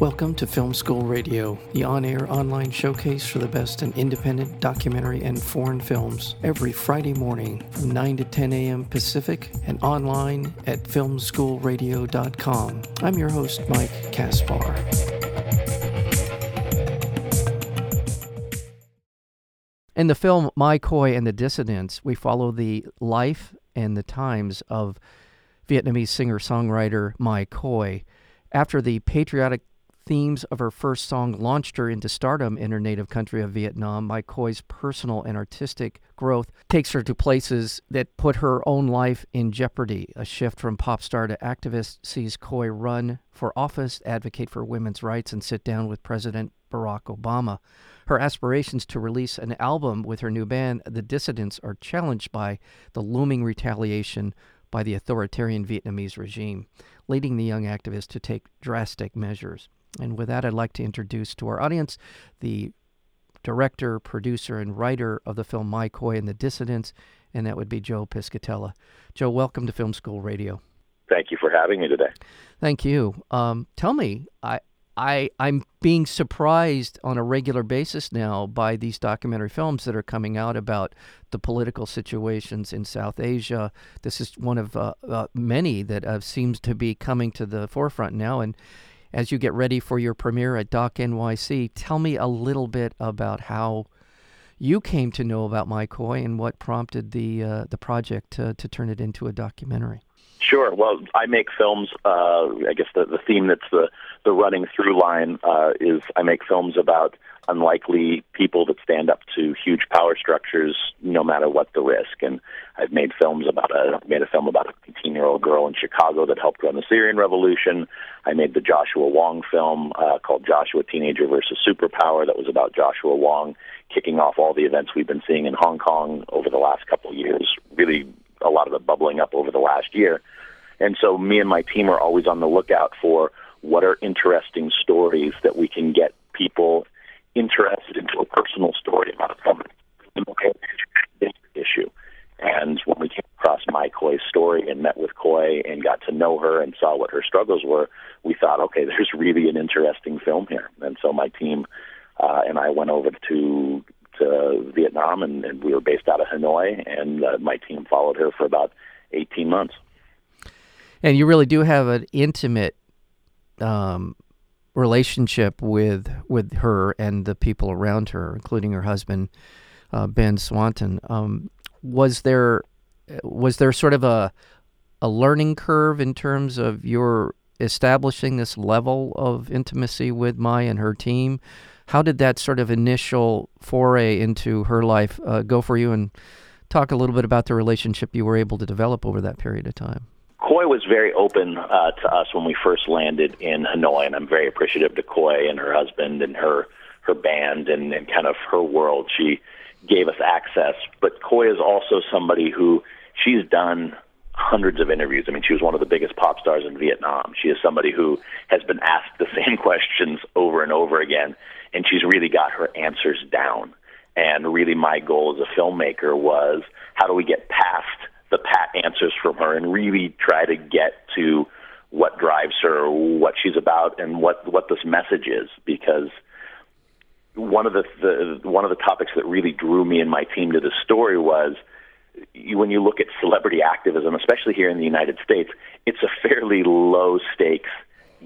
Welcome to Film School Radio, the on air online showcase for the best in independent documentary and foreign films, every Friday morning from 9 to 10 a.m. Pacific and online at filmschoolradio.com. I'm your host, Mike Kaspar. In the film Mai Khoi and the Dissidents, we follow the life and the times of Vietnamese singer songwriter Mai Khoi. After the patriotic themes of her first song launched her into stardom in her native country of Vietnam, Mai Khoi's personal and artistic growth takes her to places that put her own life in jeopardy. A shift from pop star to activist sees Khoi run for office, advocate for women's rights, and sit down with President Barack Obama. Her aspirations to release an album with her new band, The Dissidents, are challenged by the looming retaliation by the authoritarian Vietnamese regime, leading the young activist to take drastic measures. And with that, I'd like to introduce to our audience the director, producer, and writer of the film Mai Khoi and the Dissidents, and that would be Joe Piscatella. Joe, welcome to Film School Radio. Thank you for having me today. Thank you. Um, tell me, I, I, I'm being surprised on a regular basis now by these documentary films that are coming out about the political situations in South Asia. This is one of uh, uh, many that uh, seems to be coming to the forefront now, and as you get ready for your premiere at Doc NYC, tell me a little bit about how you came to know about Mai Khoi and what prompted the uh, the project to, to turn it into a documentary. Sure. Well, I make films. Uh, I guess the, the theme that's the, the running through line uh, is I make films about unlikely people that stand up to huge power structures, no matter what the risk. And I've made films about a made a film about a 15 year old girl in Chicago that helped run the Syrian Revolution. I made the Joshua Wong film uh, called Joshua Teenager versus Superpower that was about Joshua Wong kicking off all the events we've been seeing in Hong Kong over the last couple of years. Really, a lot of it bubbling up over the last year. And so, me and my team are always on the lookout for what are interesting stories that we can get people interested into a personal story about a something issue. And when we came across Mai Khoi's story and met with Khoi and got to know her and saw what her struggles were, we thought, okay, there's really an interesting film here. And so my team uh, and I went over to to Vietnam, and, and we were based out of Hanoi, and uh, my team followed her for about 18 months. And you really do have an intimate um, relationship with with her and the people around her, including her husband uh, Ben Swanton. Um, was there was there sort of a a learning curve in terms of your establishing this level of intimacy with Mai and her team? How did that sort of initial foray into her life uh, go for you? And talk a little bit about the relationship you were able to develop over that period of time. Khoi was very open uh, to us when we first landed in Hanoi, and I'm very appreciative to Khoi and her husband and her her band and, and kind of her world. She gave us access, but Khoi is also somebody who she's done hundreds of interviews. I mean, she was one of the biggest pop stars in Vietnam. She is somebody who has been asked the same questions over and over again, and she's really got her answers down. And really, my goal as a filmmaker was how do we get past the pat answers from her and really try to get to what drives her, what she's about, and what what this message is. Because one of the, the one of the topics that really drew me and my team to the story was you, when you look at celebrity activism, especially here in the United States, it's a fairly low stakes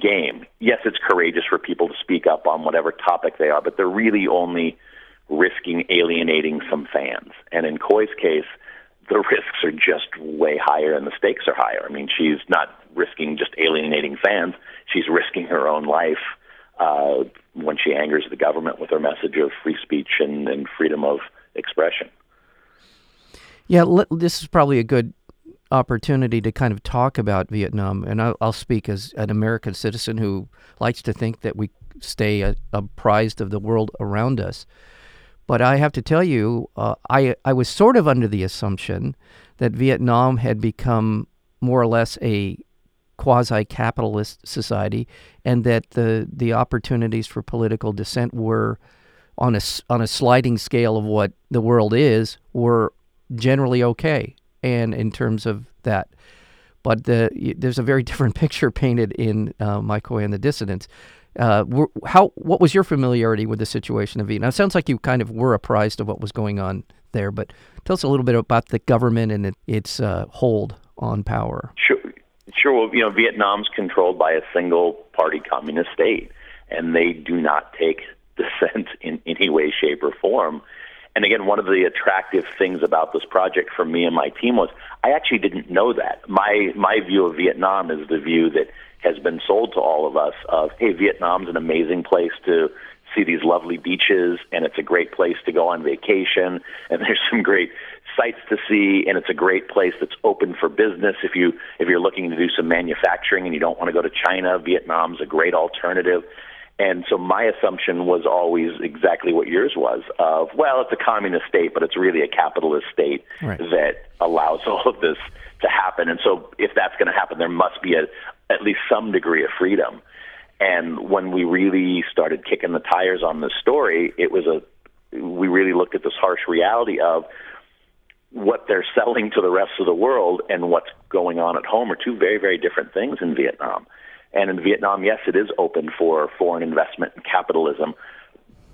game. Yes, it's courageous for people to speak up on whatever topic they are, but they're really only risking alienating some fans. And in Khoi's case, the risks are just way higher and the stakes are higher. I mean, she's not risking just alienating fans; she's risking her own life uh, when she angers the government with her message of free speech and, and freedom of expression. Yeah, this is probably a good opportunity to kind of talk about Vietnam, and I'll, I'll speak as an American citizen who likes to think that we stay apprised of the world around us. But I have to tell you, uh, I I was sort of under the assumption that Vietnam had become more or less a quasi-capitalist society, and that the the opportunities for political dissent were on a on a sliding scale of what the world is were generally okay, and in terms of that. But the, there's a very different picture painted in uh, Mai Khoi and the Dissidents. Uh, how what was your familiarity with the situation in Vietnam? It sounds like you kind of were apprised of what was going on there, but tell us a little bit about the government and it, its uh, hold on power. Sure, sure. Well, you know, Vietnam's controlled by a single party communist state, and they do not take dissent in any way, shape, or form. And again, one of the attractive things about this project for me and my team was I actually didn't know that. My my view of Vietnam is the view that has been sold to all of us of hey, Vietnam's an amazing place to see these lovely beaches and it's a great place to go on vacation and there's some great sights to see and it's a great place that's open for business if you if you're looking to do some manufacturing and you don't want to go to China Vietnam's a great alternative and so my assumption was always exactly what yours was of, well, it's a communist state, but it's really a capitalist state right. that allows all of this to happen. And so if that's going to happen, there must be a, at least some degree of freedom. And when we really started kicking the tires on this story, it was a, we really looked at this harsh reality of what they're selling to the rest of the world and what's going on at home are two very, very different things in Vietnam. And in Vietnam, yes, it is open for foreign investment and capitalism,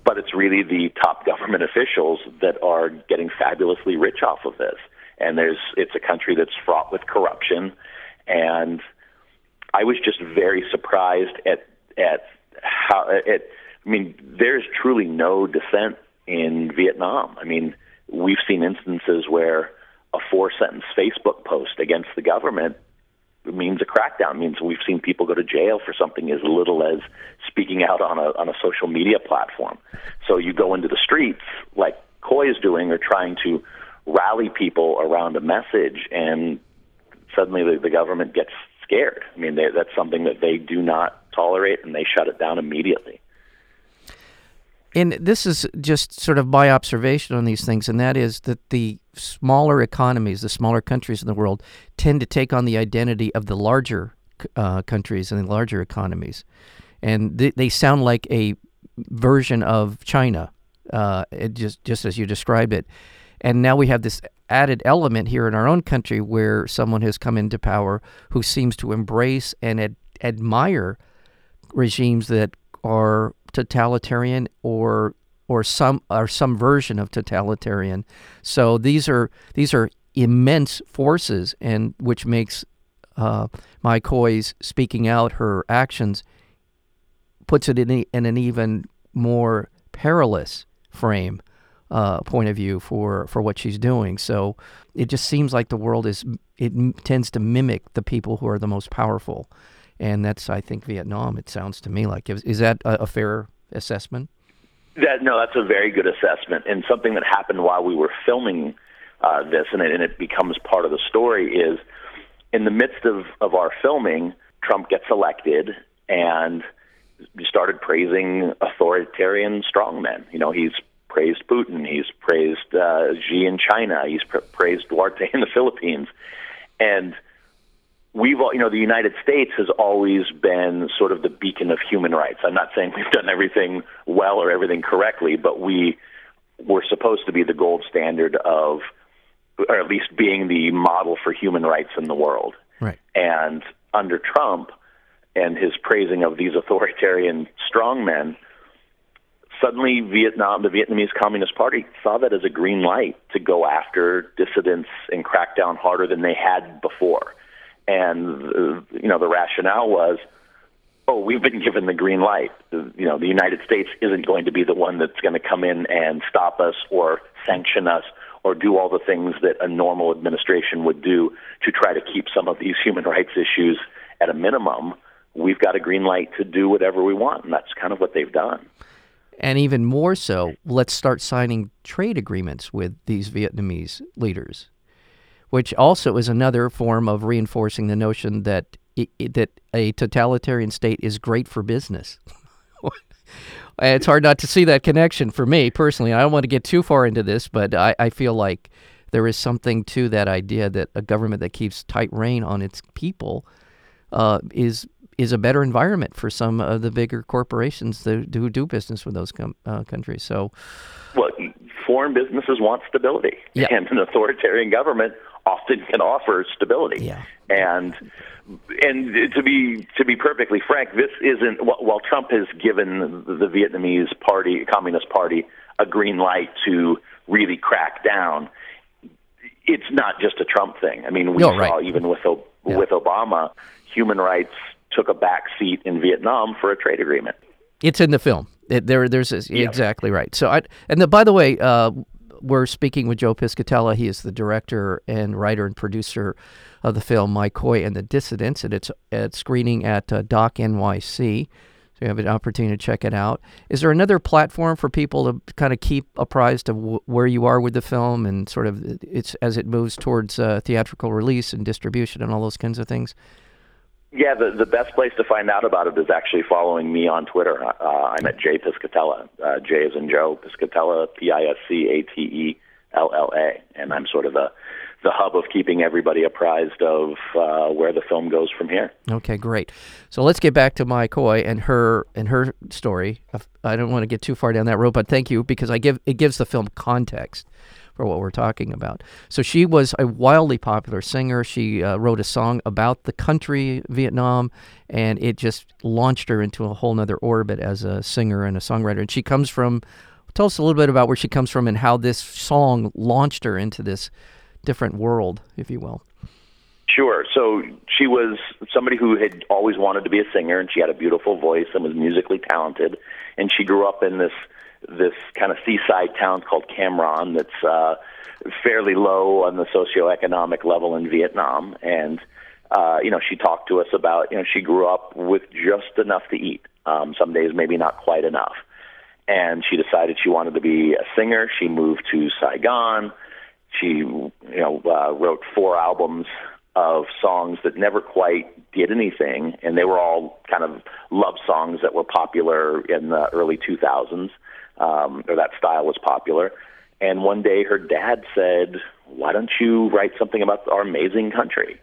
but it's really the top government officials that are getting fabulously rich off of this. And there's it's a country that's fraught with corruption, and I was just very surprised at at how it. I mean, there's truly no dissent in Vietnam. I mean, we've seen instances where a four sentence Facebook post against the government means a crackdown. Means we've seen people go to jail for something as little as speaking out on a on a social media platform. So you go into the streets like Khoi is doing, or trying to rally people around a message, and suddenly the, the government gets scared. I mean, they, that's something that they do not tolerate, and they shut it down immediately. And this is just sort of my observation on these things, and that is that the smaller economies, the smaller countries in the world, tend to take on the identity of the larger uh, countries and the larger economies. And they, they sound like a version of China, uh, just, just as you described it. And now we have this added element here in our own country where someone has come into power who seems to embrace and ad- admire regimes that are totalitarian or or some or some version of totalitarian. So these are these are immense forces, and which makes uh, Mai speaking out, her actions, puts it in, in an even more perilous frame uh, point of view for, for what she's doing. So it just seems like the world is it tends to mimic the people who are the most powerful and that's I think Vietnam. It sounds to me like is, that a, a fair assessment? That no, that's a very good assessment, and something that happened while we were filming uh, this, and it, and it becomes part of the story is in the midst of of our filming, Trump gets elected and started praising authoritarian strongmen. You know, he's praised Putin, he's praised uh, Xi in China, he's pr- praised Duterte in the Philippines, and we've all, you know, the United States has always been sort of the beacon of human rights. I'm not saying we've done everything well or everything correctly, but we were supposed to be the gold standard of, or at least being the model for human rights in the world. Right. And under Trump and his praising of these authoritarian strongmen, suddenly Vietnam, the Vietnamese Communist Party, saw that as a green light to go after dissidents and crack down harder than they had before and uh, you know the rationale was oh we've been given the green light. You know the united states isn't going to be the one that's going to come in and stop us or sanction us or do all the things that a normal administration would do to try to keep some of these human rights issues at a minimum. We've got a green light to do whatever we want and that's kind of what they've done. And even more so let's start signing trade agreements with these vietnamese leaders which also is another form of reinforcing the notion that that a totalitarian state is great for business. it's hard not to see that connection for me personally. I don't want to get too far into this, but I, I feel like there is something to that idea that a government that keeps tight rein on its people uh, is is a better environment for some of the bigger corporations that, who do business with those com- uh, countries. So, well, foreign businesses want stability, yeah. and an authoritarian government often can offer stability. Yeah. And and to be to be perfectly frank, this isn't while Trump has given the Vietnamese Party, Communist Party, a green light to really crack down. It's not just a Trump thing. I mean, we No, saw right. even with Yeah. with Obama, human rights took a back seat in Vietnam for a trade agreement. It's in the film. It, there, there's this, exactly right. So, I and the, by the way, uh, we're speaking with Joe Piscatella. He is the director and writer and producer of the film Mai Khoi and the Dissidents, and it's at screening at uh, Doc NYC. So you have an opportunity to check it out. Is there another platform for people to kind of keep apprised of w- where you are with the film and sort of it's as it moves towards uh, theatrical release and distribution and all those kinds of things? Yeah, the the best place to find out about it is actually following me on Twitter. Uh, I'm at Jay Piscatella. Uh, Jay is in Joe Piscatella, P I S C A T E L L A, and I'm sort of the the hub of keeping everybody apprised of uh, where the film goes from here. Okay, great. So let's get back to Mai Khoi and her and her story. I don't want to get too far down that road, but thank you because I give it gives the film context for what we're talking about. So she was a wildly popular singer. She uh, wrote a song about the country Vietnam, and it just launched her into a whole nother orbit as a singer and a songwriter. And she comes from. Tell us a little bit about where she comes from and how this song launched her into this different world, if you will. Sure. So she was somebody who had always wanted to be a singer, and she had a beautiful voice and was musically talented. And she grew up in this this kind of seaside town called Cam Ranh that's uh, fairly low on the socioeconomic level in Vietnam. And uh, you know, she talked to us about you know she grew up with just enough to eat. Um, some days maybe not quite enough. And she decided she wanted to be a singer. She moved to Saigon. She you know uh, wrote four albums of songs that never quite did anything, and they were all kind of love songs that were popular in the early 2000s, um, or that style was popular. And one day her dad said, Why don't you write something about our amazing country?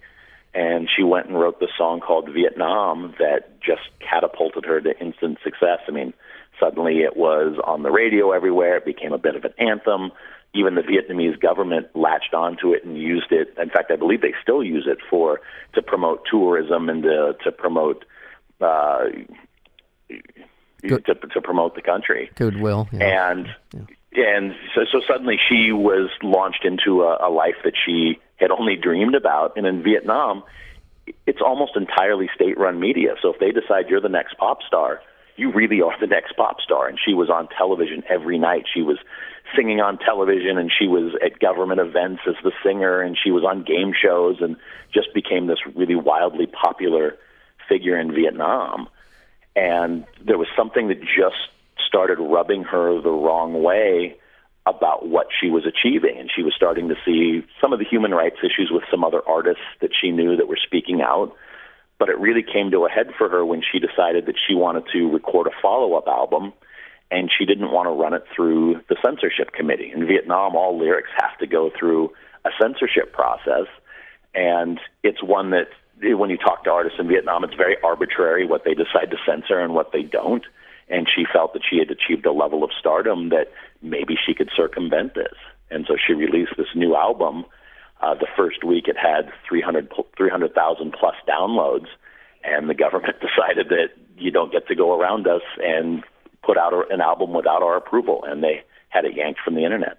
And she went and wrote the song called Vietnam that just catapulted her to instant success. I mean, suddenly it was on the radio everywhere, it became a bit of an anthem even the Vietnamese government latched onto it and used it. In fact, I believe they still use it for to promote tourism and to to promote uh, to to promote the country. Goodwill. Yeah. And and so, so suddenly she was launched into a, a life that she had only dreamed about. And in Vietnam, it's almost entirely state-run media. So if they decide you're the next pop star, you really are the next pop star. And she was on television every night. She was singing on television and she was at government events as the singer and she was on game shows and just became this really wildly popular figure in Vietnam. And there was something that just started rubbing her the wrong way about what she was achieving. And she was starting to see some of the human rights issues with some other artists that she knew that were speaking out. But it really came to a head for her when she decided that she wanted to record a follow up album and she didn't want to run it through the censorship committee. In Vietnam, all lyrics have to go through a censorship process, and it's one that when you talk to artists in Vietnam, it's very arbitrary what they decide to censor and what they don't. And she felt that she had achieved a level of stardom that maybe she could circumvent this. And so she released this new album. Uh, the first week, it had 300 300,000 plus downloads, and the government decided that you don't get to go around us and put out an album without our approval, and they had it yanked from the internet.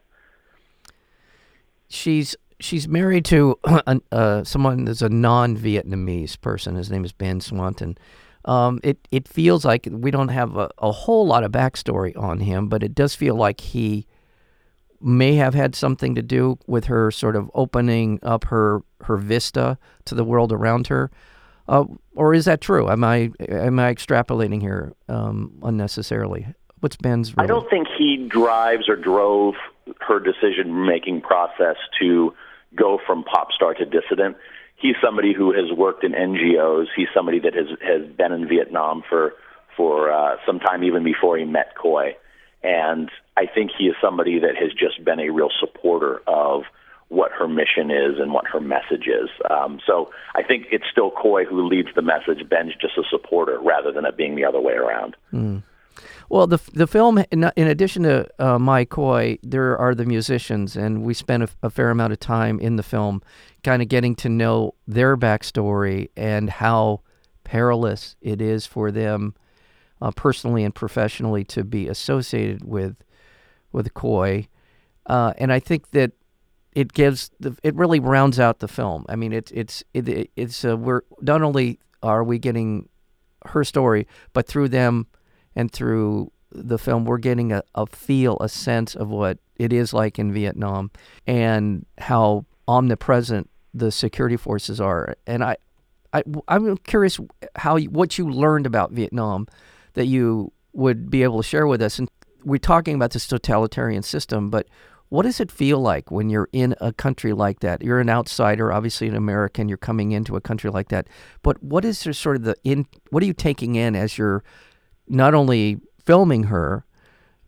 She's she's married to uh, someone that's a non-Vietnamese person. His name is Ben Swanton. Um, it it feels like we don't have a, a whole lot of backstory on him, but it does feel like he may have had something to do with her sort of opening up her her vista to the world around her. Uh, or is that true? Am I am I extrapolating here um, unnecessarily? What's Ben's? I don't think he drives or drove her decision making process to go from pop star to dissident. He's somebody who has worked in NGOs. He's somebody that has has been in Vietnam for for uh, some time, even before he met Khoi. And I think he is somebody that has just been a real supporter of what her mission is and what her message is. Um, so I think it's still Khoi who leads the message. Ben's just a supporter rather than it being the other way around. Mm. Well, the the film, in, in addition to uh, Mai Khoi, there are the musicians, and we spent a, a fair amount of time in the film, kind of getting to know their backstory and how perilous it is for them, uh, personally and professionally, to be associated with with Khoi, uh, and I think that it gives the it really rounds out the film. I mean, it's it's it, it's uh, we're not only are we getting her story, but through them and through the film, we're getting a, a feel, a sense of what it is like in Vietnam and how omnipresent the security forces are. And I, I I'm curious how what you learned about Vietnam that you would be able to share with us. And we're talking about this totalitarian system, but what does it feel like when you're in a country like that? You're an outsider, obviously an American. You're coming into a country like that, but what is sort of the in? What are you taking in as you're not only filming her,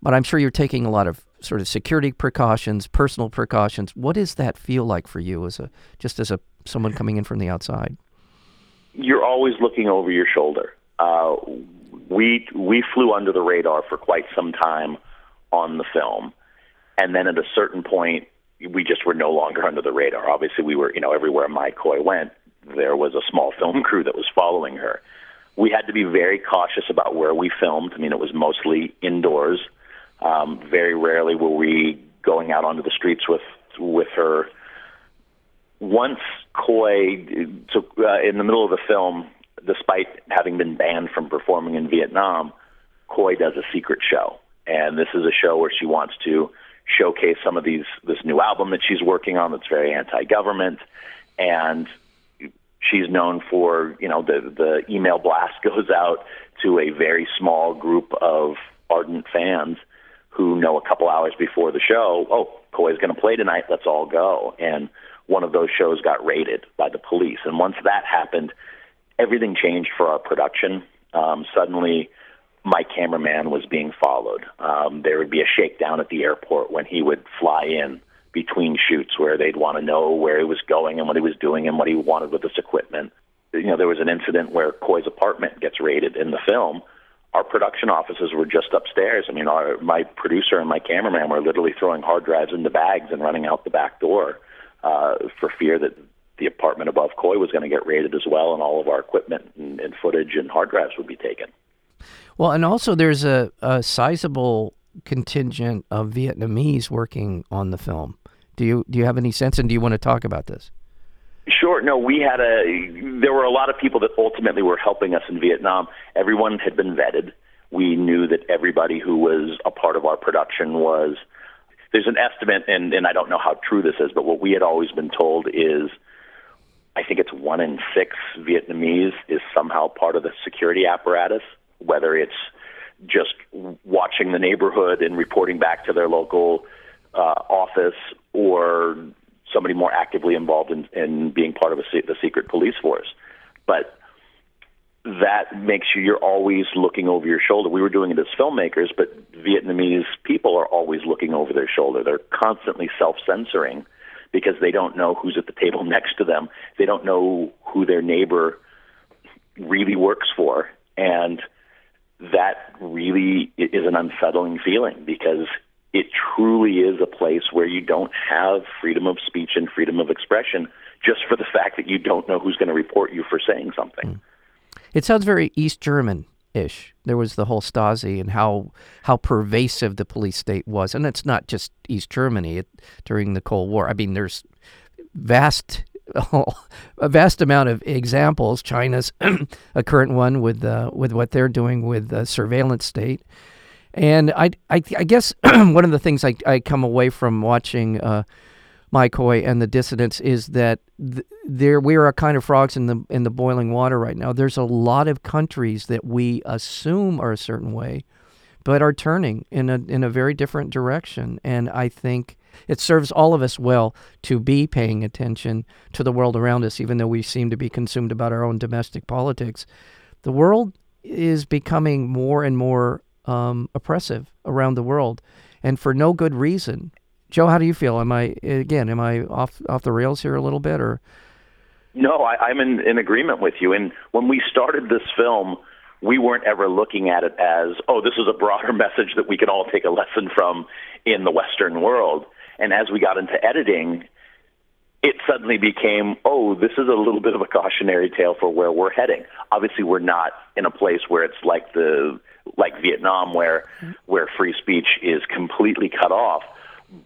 but I'm sure you're taking a lot of sort of security precautions, personal precautions. What does that feel like for you as a just as a someone coming in from the outside? You're always looking over your shoulder. Uh, we we flew under the radar for quite some time on the film and then at a certain point, we just were no longer under the radar. Obviously, we were, you know, everywhere Mai Khoi went, there was a small film crew that was following her. We had to be very cautious about where we filmed. I mean, it was mostly indoors. Um, very rarely were we going out onto the streets with with her. Once Khoi, so uh, in the middle of the film, despite having been banned from performing in Vietnam, Khoi does a secret show, and this is a show where she wants to showcase some of these this new album that she's working on that's very anti-government, and she's known for you know the the email blast goes out to a very small group of ardent fans who know a couple hours before the show, oh, Khoi's going to play tonight, let's all go. And one of those shows got raided by the police. And once that happened, everything changed for our production. Um, suddenly, my cameraman was being followed. Um, there would be a shakedown at the airport when he would fly in between shoots where they'd want to know where he was going and what he was doing and what he wanted with this equipment. You know, there was an incident where Khoi's apartment gets raided in the film. Our production offices were just upstairs. I mean, our, my producer and my cameraman were literally throwing hard drives into bags and running out the back door uh, for fear that the apartment above Khoi was going to get raided as well, and all of our equipment and, and footage and hard drives would be taken. Well, and also there's a, a sizable contingent of Vietnamese working on the film. Do you do you have any sense, and do you want to talk about this? Sure. No, we had a. There were a lot of people that ultimately were helping us in Vietnam. Everyone had been vetted. We knew that everybody who was a part of our production was. There's an estimate, and, and I don't know how true this is, but what we had always been told is, I think it's one in six Vietnamese is somehow part of the security apparatus whether it's just watching the neighborhood and reporting back to their local uh, office or somebody more actively involved in, in being part of a, the secret police force. But that makes you, you're always looking over your shoulder. We were doing it as filmmakers, but Vietnamese people are always looking over their shoulder. They're constantly self censoring because they don't know who's at the table next to them. They don't know who their neighbor really works for. And that really is an unsettling feeling because it truly is a place where you don't have freedom of speech and freedom of expression just for the fact that you don't know who's going to report you for saying something. It sounds very East German ish. There was the whole Stasi and how how pervasive the police state was, and it's not just East Germany it, during the Cold War. I mean, there's vast a vast amount of examples. China's a current one with uh, with what they're doing with the surveillance state, and I I, I guess one of the things I, I come away from watching uh, Mai and the dissidents is that th- there we are a kind of frogs in the in the boiling water right now. There's a lot of countries that we assume are a certain way, but are turning in a in a very different direction, and I think it serves all of us well to be paying attention to the world around us, even though we seem to be consumed about our own domestic politics. The world is becoming more and more um, oppressive around the world, and for no good reason. Joe, how do you feel? Am I again? Am I off off the rails here a little bit, or? No, I, I'm in, in agreement with you. And when we started this film, we weren't ever looking at it as, oh, this is a broader message that we can all take a lesson from in the Western world. And as we got into editing, it suddenly became, oh, this is a little bit of a cautionary tale for where we're heading. Obviously, we're not in a place where it's like the like Vietnam, where where free speech is completely cut off.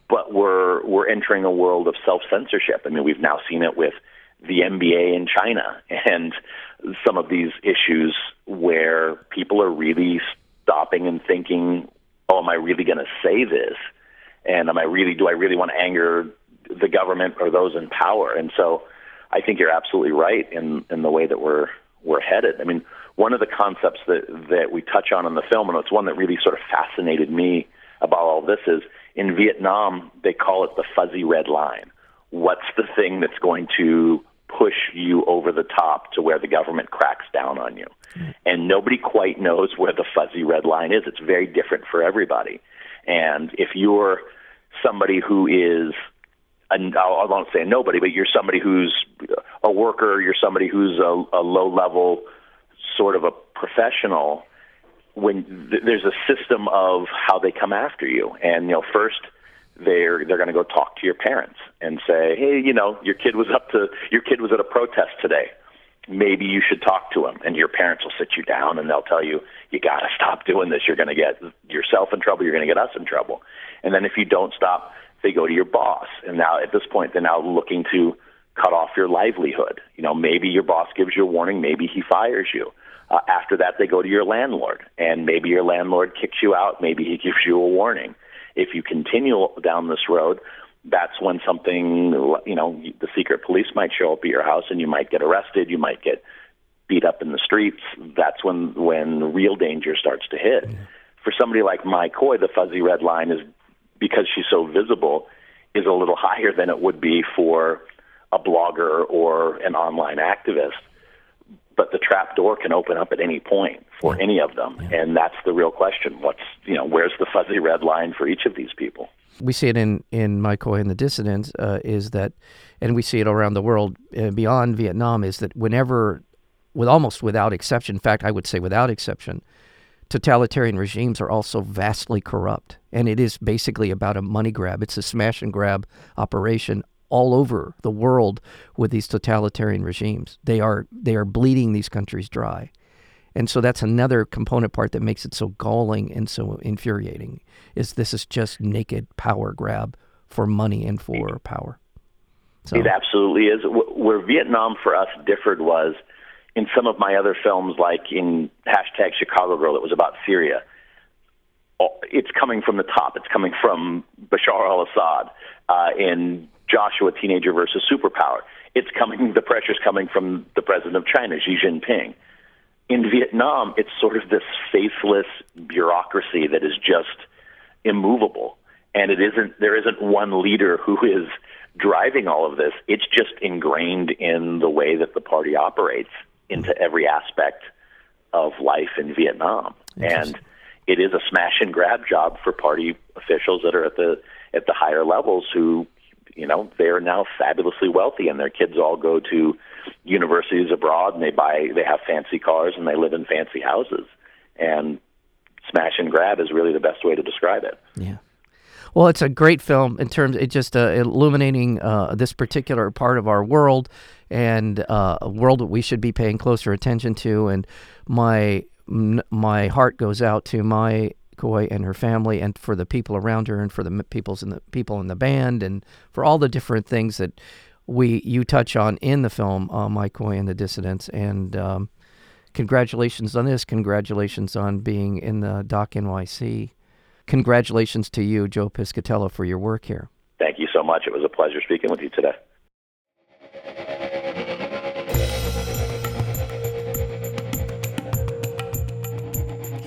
But we're we're entering a world of self censorship. I mean, we've now seen it with the NBA in China and some of these issues where people are really stopping and thinking, "Oh, am I really going to say this?" And am I really do I really want to anger the government or those in power? And so, I think you're absolutely right in in the way that we're we're headed. I mean, one of the concepts that that we touch on in the film, and it's one that really sort of fascinated me about all this, is in Vietnam they call it the fuzzy red line. What's the thing that's going to push you over the top to where the government cracks down on you. And nobody quite knows where the fuzzy red line is. It's very different for everybody. And if you're somebody who is, and I won't say nobody, but you're somebody who's a worker, you're somebody who's a, a low level sort of a professional, when th- there's a system of how they come after you. And, you know, first, they're they're going to go talk to your parents and say, "Hey, you know, your kid was up to your kid was at a protest today. Maybe you should talk to him." And your parents will sit you down and they'll tell you, "You got to stop doing this. You're going to get yourself in trouble. You're going to get us in trouble." And then if you don't stop, they go to your boss. And now at this point, they're now looking to cut off your livelihood. You know, maybe your boss gives you a warning, maybe he fires you. Uh, after that, they go to your landlord, and maybe your landlord kicks you out, maybe he gives you a warning if you continue down this road, that's when something, you know, the secret police might show up at your house and you might get arrested, you might get beat up in the streets. That's when when real danger starts to hit. Mm-hmm. For somebody like Mai Khoi, the fuzzy red line is because she's so visible is a little higher than it would be for a blogger or an online activist but the trap door can open up at any point for yeah. any of them. Yeah. and that's the real question. What's you know where's the fuzzy red line for each of these people? We see it in in Mai and the dissidents uh, is that and we see it around the world uh, beyond Vietnam is that whenever with almost without exception in fact I would say without exception totalitarian regimes are also vastly corrupt. And it is basically about a money grab. It's a smash and grab operation all over the world with these totalitarian regimes. They are they are bleeding these countries dry. And so that's another component part that makes it so galling and so infuriating is this is just naked power grab for money and for power. So. It absolutely is. Where Vietnam for us differed was in some of my other films, like in hashtag Chicago Girl, it was about Syria. It's coming from the top. It's coming from Bashar al-Assad. Uh, in Joshua Teenager versus Superpower. It's coming, the pressure's coming from the president of China, Xi Jinping. In Vietnam, it's sort of this faceless bureaucracy that is just immovable. And it isn't, there isn't one leader who is driving all of this. It's just ingrained in the way that the party operates into every aspect of life in Vietnam. And it is a smash and grab job for party officials that are at the at the higher levels who you know they are now fabulously wealthy and their kids all go to universities abroad and they buy they have fancy cars and they live in fancy houses. And smash and grab is really the best way to describe it. Yeah. Well it's a great film in terms it just uh, illuminating uh, this particular part of our world and uh, a world that we should be paying closer attention to. And my my heart goes out to Mai Khoi and her family, and for the people around her, and for the people's in the people in the band, and for all the different things that we you touch on in the film, uh, Khoi and the Dissidents. And um, congratulations on this. Congratulations on being in the Doc NYC. Congratulations to you, Joe Piscatella, for your work here. Thank you so much. It was a pleasure speaking with you today.